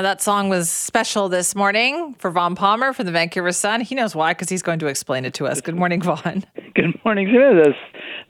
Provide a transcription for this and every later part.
That song was special this morning for Vaughn Palmer from the Vancouver Sun. He knows why because he's going to explain it to us. Good morning, Vaughn. Good morning, Sarah. That's,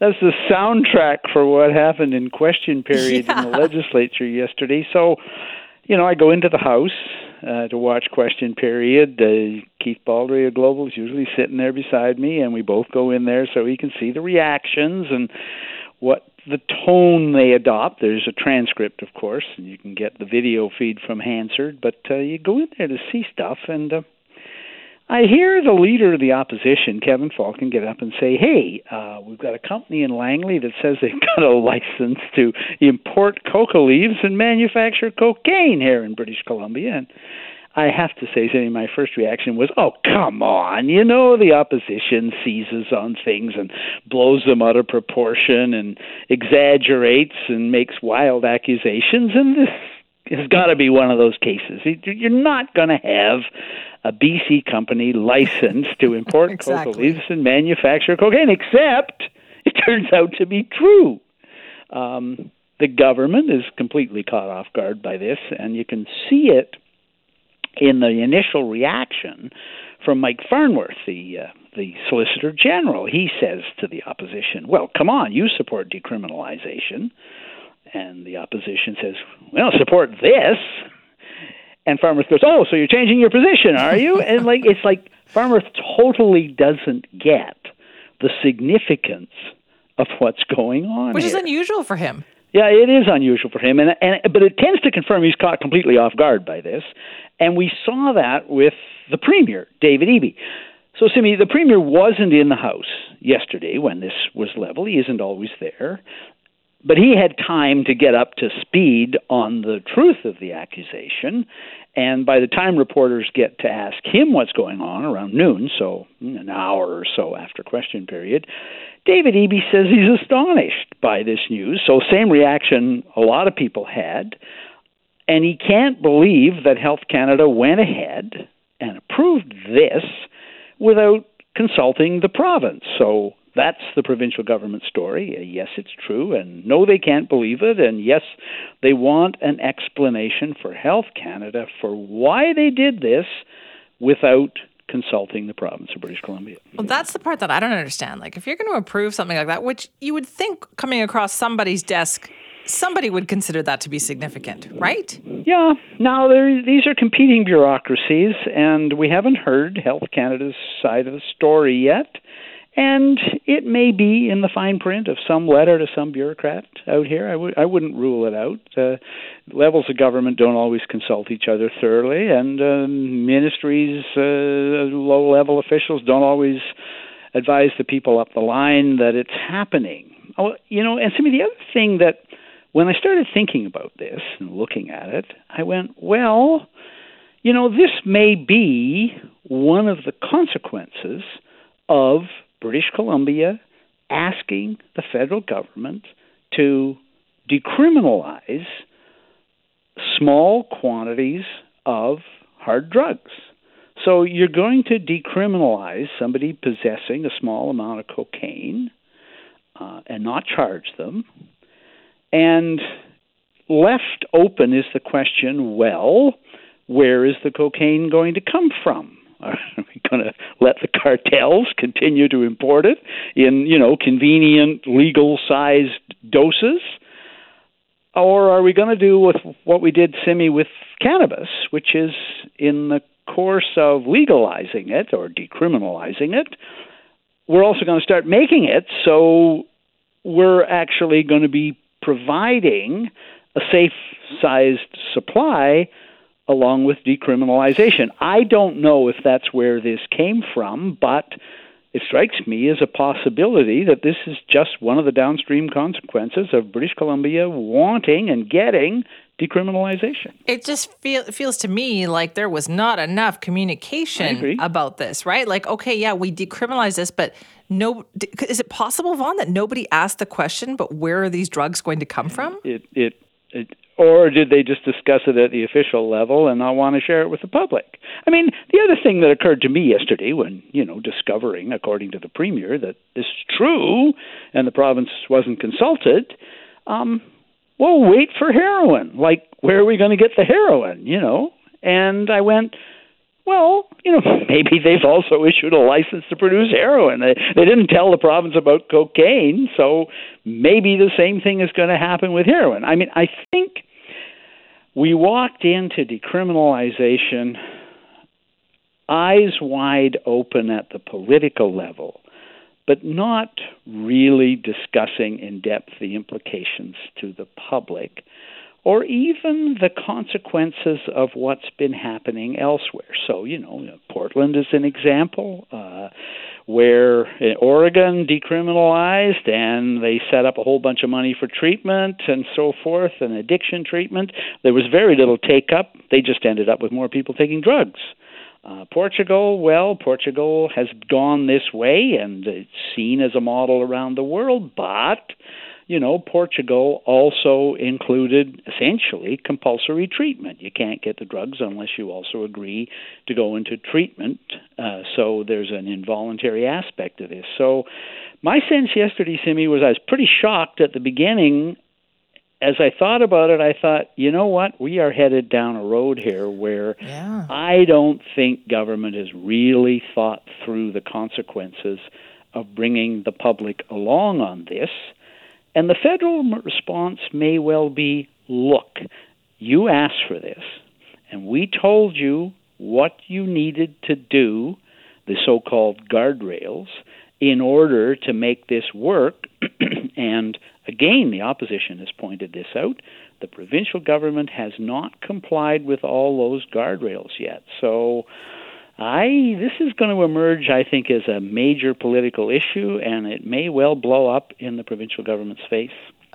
that's the soundtrack for what happened in question period yeah. in the legislature yesterday. So, you know, I go into the House uh, to watch question period. Uh, Keith Baldrey of Global is usually sitting there beside me, and we both go in there so he can see the reactions and what the tone they adopt. There's a transcript, of course, and you can get the video feed from Hansard, but uh, you go in there to see stuff, and uh, I hear the leader of the opposition, Kevin Falcon, get up and say, "Hey, uh, we've got a company in Langley that says they've got a license to import coca leaves and manufacture cocaine here in British Columbia." And I have to say, Simi, my first reaction was, "Oh, come on! You know the opposition seizes on things and blows them out of proportion and exaggerates and makes wild accusations, and this has got to be one of those cases. You're not going to have a BC company licensed to import exactly. coca leaves and manufacture cocaine, except it turns out to be true." Um, the government is completely caught off guard by this, and you can see it in the initial reaction from Mike Farnworth, the uh, the Solicitor General. He says to the opposition, "Well, come on, you support decriminalization," and the opposition says, "Well, support this." And Farnworth goes, "Oh, so you're changing your position, are you?" and like it's like Farnworth totally doesn't get the significance of what's going on, which here. is unusual for him. Yeah, it is unusual for him, and, and but it tends to confirm he's caught completely off guard by this, and we saw that with the premier, David Eby. So, Simi, the premier wasn't in the House yesterday when this was leveled. He isn't always there. But he had time to get up to speed on the truth of the accusation. And by the time reporters get to ask him what's going on around noon, so an hour or so after question period, David Eby says he's astonished by this news. So, same reaction a lot of people had. And he can't believe that Health Canada went ahead and approved this without consulting the province. So that's the provincial government story. Uh, yes, it's true, and no, they can't believe it, and yes, they want an explanation for Health Canada for why they did this without consulting the province of British Columbia. Well, that's the part that I don't understand. Like, if you're going to approve something like that, which you would think coming across somebody's desk somebody would consider that to be significant, right? Yeah. Now, these are competing bureaucracies, and we haven't heard Health Canada's side of the story yet. And it may be in the fine print of some letter to some bureaucrat out here. I w- I wouldn't rule it out. Uh, levels of government don't always consult each other thoroughly, and uh, ministries, uh, low level officials don't always advise the people up the line that it's happening. Oh, you know, and some of the other thing that when I started thinking about this and looking at it, I went, well, you know, this may be one of the consequences of British Columbia asking the federal government to decriminalize small quantities of hard drugs. So you're going to decriminalize somebody possessing a small amount of cocaine uh, and not charge them and left open is the question well, where is the cocaine going to come from? Are we going to let the cartels continue to import it in, you know, convenient, legal sized doses? Or are we going to do with what we did, Simi, with cannabis, which is in the course of legalizing it or decriminalizing it, we're also going to start making it so we're actually going to be providing a safe sized supply along with decriminalization. I don't know if that's where this came from, but it strikes me as a possibility that this is just one of the downstream consequences of British Columbia wanting and getting decriminalization. It just feel, feels to me like there was not enough communication about this, right? Like, okay, yeah, we decriminalize this, but no, is it possible, Vaughn, that nobody asked the question, but where are these drugs going to come from? It, it, it or did they just discuss it at the official level and not want to share it with the public? I mean, the other thing that occurred to me yesterday when, you know, discovering, according to the Premier, that this is true and the province wasn't consulted, um, well, wait for heroin. Like, where are we going to get the heroin? You know, And I went, well, you know, maybe they've also issued a license to produce heroin. They, they didn't tell the province about cocaine, so maybe the same thing is going to happen with heroin. I mean, I think we walked into decriminalization eyes wide open at the political level, but not really discussing in depth the implications to the public or even the consequences of what's been happening elsewhere. So, you know, Portland is an example uh, where Oregon decriminalized and they set up a whole bunch of money for treatment and so forth and addiction treatment. There was very little take up. They just ended up with more people taking drugs. Uh, Portugal, well, Portugal has gone this way and it's seen as a model around the world, but you know, Portugal also included essentially compulsory treatment. You can't get the drugs unless you also agree to go into treatment. Uh, so there's an involuntary aspect of this. So my sense yesterday, Simi, was I was pretty shocked at the beginning. As I thought about it, I thought, you know what? We are headed down a road here where yeah. I don't think government has really thought through the consequences of bringing the public along on this. And the federal response may well be look, you asked for this, and we told you what you needed to do, the so called guardrails, in order to make this work. and again, the opposition has pointed this out. The provincial government has not complied with all those guardrails yet. So I this is going to emerge, I think, as a major political issue, and it may well blow up in the provincial government's face.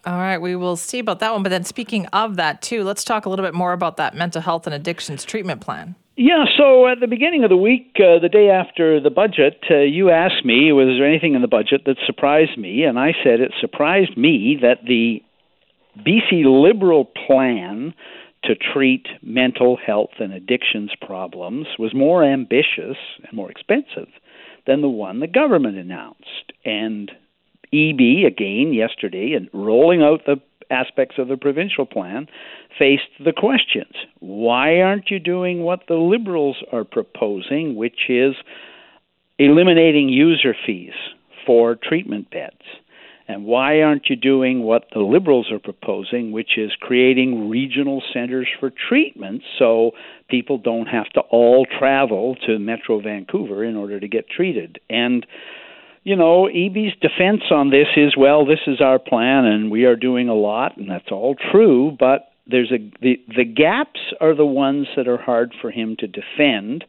All right, we will see about that one. But then, speaking of that too, let's talk a little bit more about that mental health and addictions treatment plan. Yeah, so at the beginning of the week, uh, the day after the budget, uh, you asked me, was there anything in the budget that surprised me? And I said it surprised me that the BC Liberal plan to treat mental health and addictions problems was more ambitious and more expensive than the one the government announced. And Eby, again yesterday, and rolling out the aspects of the provincial plan, faced the questions why aren't you doing what the Liberals are proposing, which is eliminating user fees for treatment beds? And why aren't you doing what the Liberals are proposing, which is creating regional centers for treatment so people don't have to all travel to Metro Vancouver in order to get treated? And you know, Eby's defense on this is, well, this is our plan and we are doing a lot, and that's all true, but there's a the the gaps are the ones that are hard for him to defend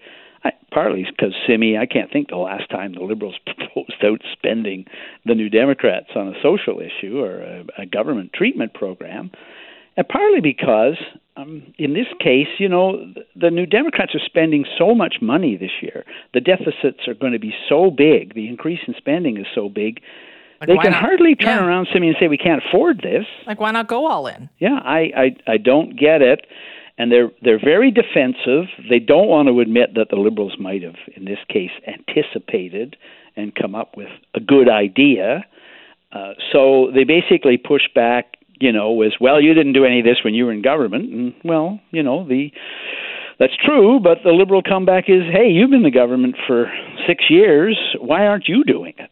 I, partly because Simi, I can't think the last time the Liberals proposed outspending the New Democrats on a social issue or a, a government treatment program, and partly because um, in this case, you know, the New Democrats are spending so much money this year. The deficits are going to be so big. The increase in spending is so big. Like they can not? hardly turn yeah. around Simi and say we can't afford this. Like why not go all in? Yeah, I I, I don't get it and they're they're very defensive. They don't want to admit that the liberals might have, in this case, anticipated and come up with a good idea. Uh, so they basically push back. You know, as well, you didn't do any of this when you were in government, and well, you know the. That's true, but the liberal comeback is, "Hey, you've been in the government for six years. Why aren't you doing it?"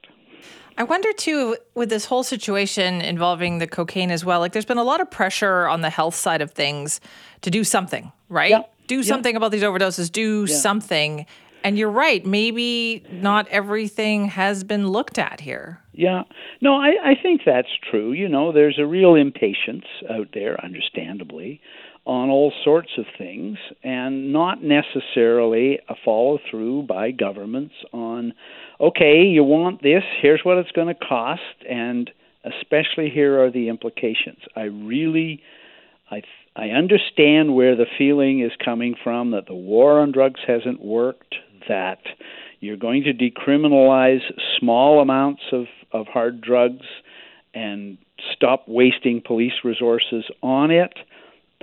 I wonder too, with this whole situation involving the cocaine as well, like there's been a lot of pressure on the health side of things to do something, right? Yeah. Do yeah. something about these overdoses, do yeah. something. And you're right, maybe not everything has been looked at here. Yeah. No, I, I think that's true. You know, there's a real impatience out there, understandably, on all sorts of things, and not necessarily a follow through by governments on okay, you want this, here's what it's going to cost, and especially here are the implications. I really, I, I understand where the feeling is coming from that the war on drugs hasn't worked, that you're going to decriminalize small amounts of, of hard drugs and stop wasting police resources on it.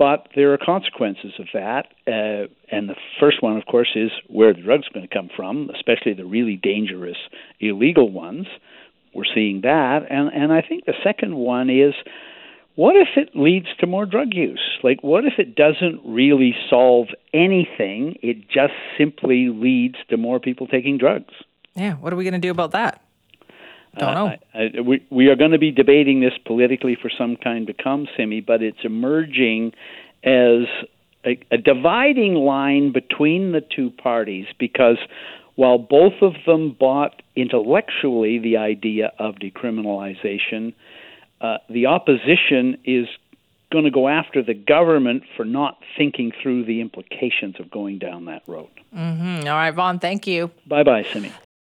But there are consequences of that. Uh, and the first one, of course, is where the drugs going to come from, especially the really dangerous illegal ones. We're seeing that. And, and I think the second one is what if it leads to more drug use? Like, what if it doesn't really solve anything? It just simply leads to more people taking drugs. Yeah, what are we going to do about that? Don't know. Uh, I, I, we, we are going to be debating this politically for some time to come, Simi, but it's emerging as a, a dividing line between the two parties because while both of them bought intellectually the idea of decriminalization, uh, the opposition is going to go after the government for not thinking through the implications of going down that road. Mm-hmm. All right, Vaughn, thank you. Bye bye, Simi.